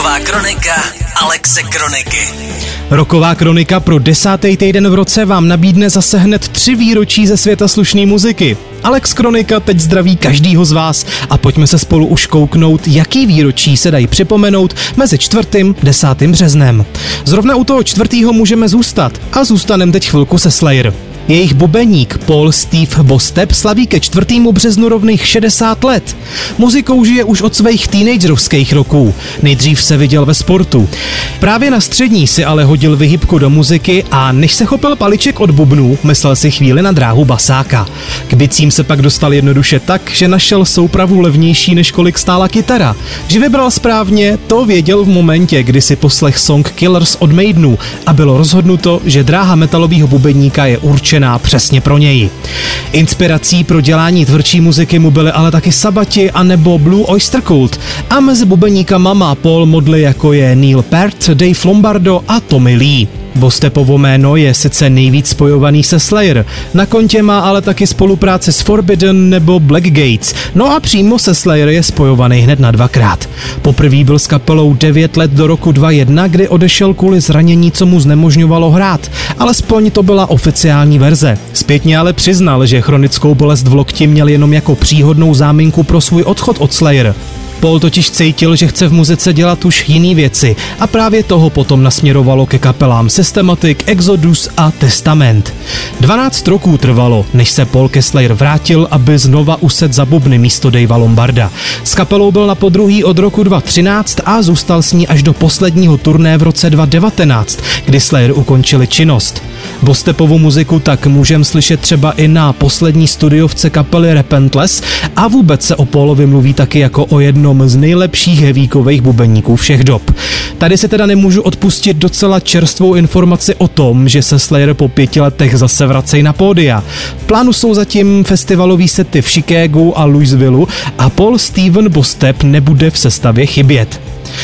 Roková kronika Alexe Kroniky. Roková kronika pro desátý týden v roce vám nabídne zase hned tři výročí ze světa slušné muziky. Alex Kronika teď zdraví každýho z vás a pojďme se spolu už kouknout, jaký výročí se dají připomenout mezi čtvrtým a desátým březnem. Zrovna u toho čtvrtýho můžeme zůstat a zůstaneme teď chvilku se Slayer. Jejich bubeník Paul Steve Bostep slaví ke 4. březnu rovných 60 let. Muzikou žije už od svých teenagerovských roků. Nejdřív se viděl ve sportu. Právě na střední si ale hodil vyhybku do muziky a než se chopil paliček od bubnů, myslel si chvíli na dráhu basáka. K bicím se pak dostal jednoduše tak, že našel soupravu levnější než kolik stála kytara. Že vybral správně, to věděl v momentě, kdy si poslech song Killers od Maidenu a bylo rozhodnuto, že dráha metalového bubeníka je určená určená přesně pro něj. Inspirací pro dělání tvrdší muziky mu byly ale taky Sabati a nebo Blue Oyster Cult a mezi bubeníkama má Paul modly jako je Neil Peart, Dave Lombardo a Tommy Lee. Bostepovo jméno je sice nejvíc spojovaný se Slayer, na kontě má ale taky spolupráce s Forbidden nebo Black Gates, no a přímo se Slayer je spojovaný hned na dvakrát. Poprvé byl s kapelou 9 let do roku 2001, kdy odešel kvůli zranění, co mu znemožňovalo hrát, alespoň to byla oficiální verze. Zpětně ale přiznal, že chronickou bolest v lokti měl jenom jako příhodnou záminku pro svůj odchod od Slayer. Paul totiž cítil, že chce v muzice dělat už jiné věci a právě toho potom nasměrovalo ke kapelám Systematic, Exodus a Testament. 12 roků trvalo, než se Paul Kessler vrátil, aby znova usedl za bubny místo Davea Lombarda. S kapelou byl na podruhý od roku 2013 a zůstal s ní až do posledního turné v roce 2019, kdy Slayer ukončili činnost. Bostepovou muziku tak můžeme slyšet třeba i na poslední studiovce kapely Repentless a vůbec se o Paulovi mluví taky jako o jednom z nejlepších hevíkových bubeníků všech dob. Tady se teda nemůžu odpustit docela čerstvou informaci o tom, že se Slayer po pěti letech zase vracejí na pódia. V plánu jsou zatím festivalový sety v Chicagu a Louisville a Paul Steven Bostep nebude v sestavě chybět.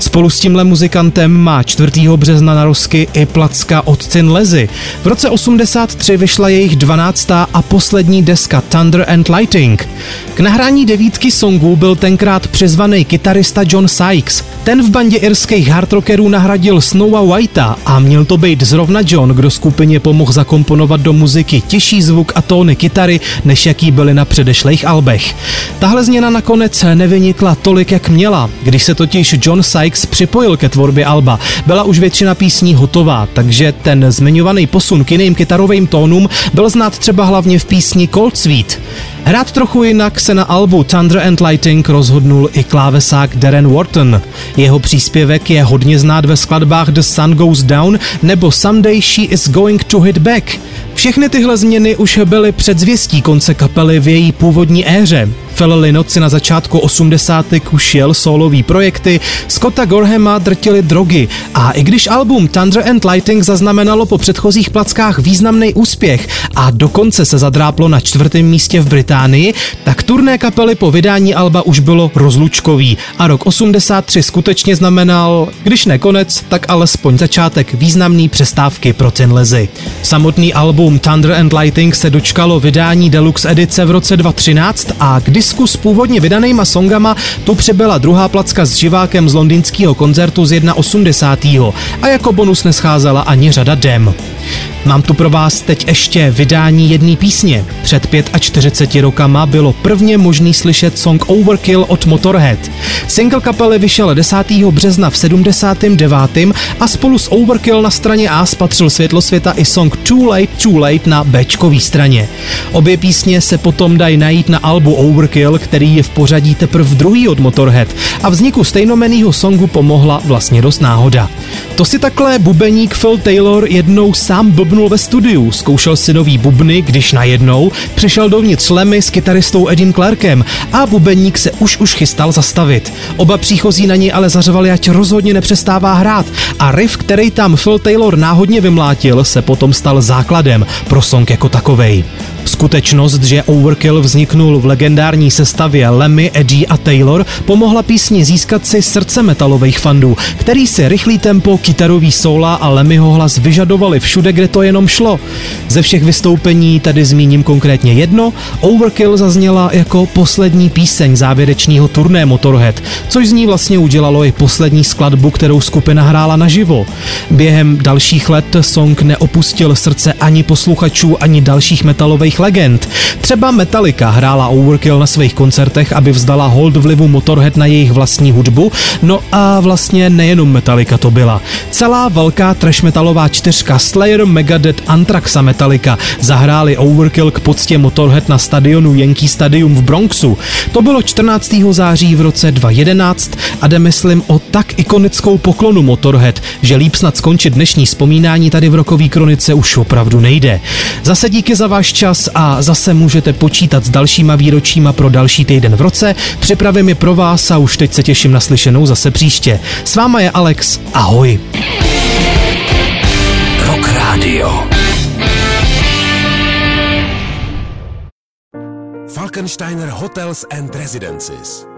Spolu s tímhle muzikantem má 4. března na rozky i placka od Tin Lezy. V roce 83 vyšla jejich 12. a poslední deska Thunder and Lighting. K nahrání devítky songů byl tenkrát přizvaný kytarista John Sykes. Ten v bandě irských hardrockerů nahradil Snowa Whitea a měl to být zrovna John, kdo skupině pomohl zakomponovat do muziky těžší zvuk a tóny kytary, než jaký byly na předešlých albech. Tahle změna nakonec nevynikla tolik, jak měla, když se totiž John Sykes připojil ke tvorbě Alba. Byla už většina písní hotová, takže ten zmiňovaný posun k jiným kytarovým tónům byl znát třeba hlavně v písni Cold Sweet. Hrát trochu jinak se na albu Thunder and Lighting rozhodnul i klávesák Darren Wharton. Jeho příspěvek je hodně znát ve skladbách The Sun Goes Down nebo Someday She Is Going to Hit Back. Všechny tyhle změny už byly předzvěstí konce kapely v její původní éře. Phil Lynott si na začátku 80. už jel solový projekty, Scotta Gorhama drtili drogy a i když album Thunder and Lighting zaznamenalo po předchozích plackách významný úspěch a dokonce se zadráplo na čtvrtém místě v Británii, tak turné kapely po vydání alba už bylo rozlučkový a rok 83 skutečně znamenal, když ne konec, tak alespoň začátek významný přestávky pro Tin Lizzy. Samotný album Thunder and Lighting se dočkalo vydání deluxe edice v roce 2013 a když disku s původně vydanýma songama tu přibyla druhá placka s živákem z londýnského koncertu z 1.80. a jako bonus nescházela ani řada dem. Mám tu pro vás teď ještě vydání jedné písně. Před 45 rokama bylo prvně možný slyšet song Overkill od Motorhead. Single kapely vyšel 10. března v 79. a spolu s Overkill na straně A spatřil světlo světa i song Too Late Too Late na Bčkový straně. Obě písně se potom dají najít na albu Overkill, který je v pořadí teprve druhý od Motorhead a vzniku stejnomeného songu pomohla vlastně dost náhoda. To si takhle bubeník Phil Taylor jednou sám blbnul ve studiu, zkoušel si nový bubny, když najednou přešel dovnitř Lemmy s kytaristou Edim Clarkem a bubeník se už už chystal zastavit. Oba příchozí na něj ale zařvali, ať rozhodně nepřestává hrát a riff, který tam Phil Taylor náhodně vymlátil, se potom stal základem pro song jako takovej. Skutečnost, že Overkill vzniknul v legendární sestavě Lemmy, Eddie a Taylor, pomohla písni získat si srdce metalových fandů, který si rychlý tempo, kytarový sola a Lemmyho hlas vyžadovali všude, kde to jenom šlo. Ze všech vystoupení tady zmíním konkrétně jedno. Overkill zazněla jako poslední píseň závěrečného turné Motorhead, což z ní vlastně udělalo i poslední skladbu, kterou skupina hrála naživo. Během dalších let song neopustil srdce ani posluchačů, ani dalších metalových legend. Třeba Metallica hrála Overkill na svých koncertech, aby vzdala hold vlivu Motorhead na jejich vlastní hudbu, no a vlastně nejenom Metallica to byla. Celá velká trash metalová čtyřka Slayer, Megadeth, Anthrax a Metallica zahráli Overkill k poctě Motorhead na stadionu Yankee Stadium v Bronxu. To bylo 14. září v roce 2011 a jde myslím o tak ikonickou poklonu Motorhead, že líp snad skončit dnešní vzpomínání tady v rokový kronice už opravdu nejde. Zase díky za váš čas a zase můžete počítat s dalšíma výročíma pro další týden v roce. Připravím je pro vás a už teď se těším na slyšenou zase příště. S váma je Alex, ahoj. Rock Radio. Falkensteiner Hotels and Residences.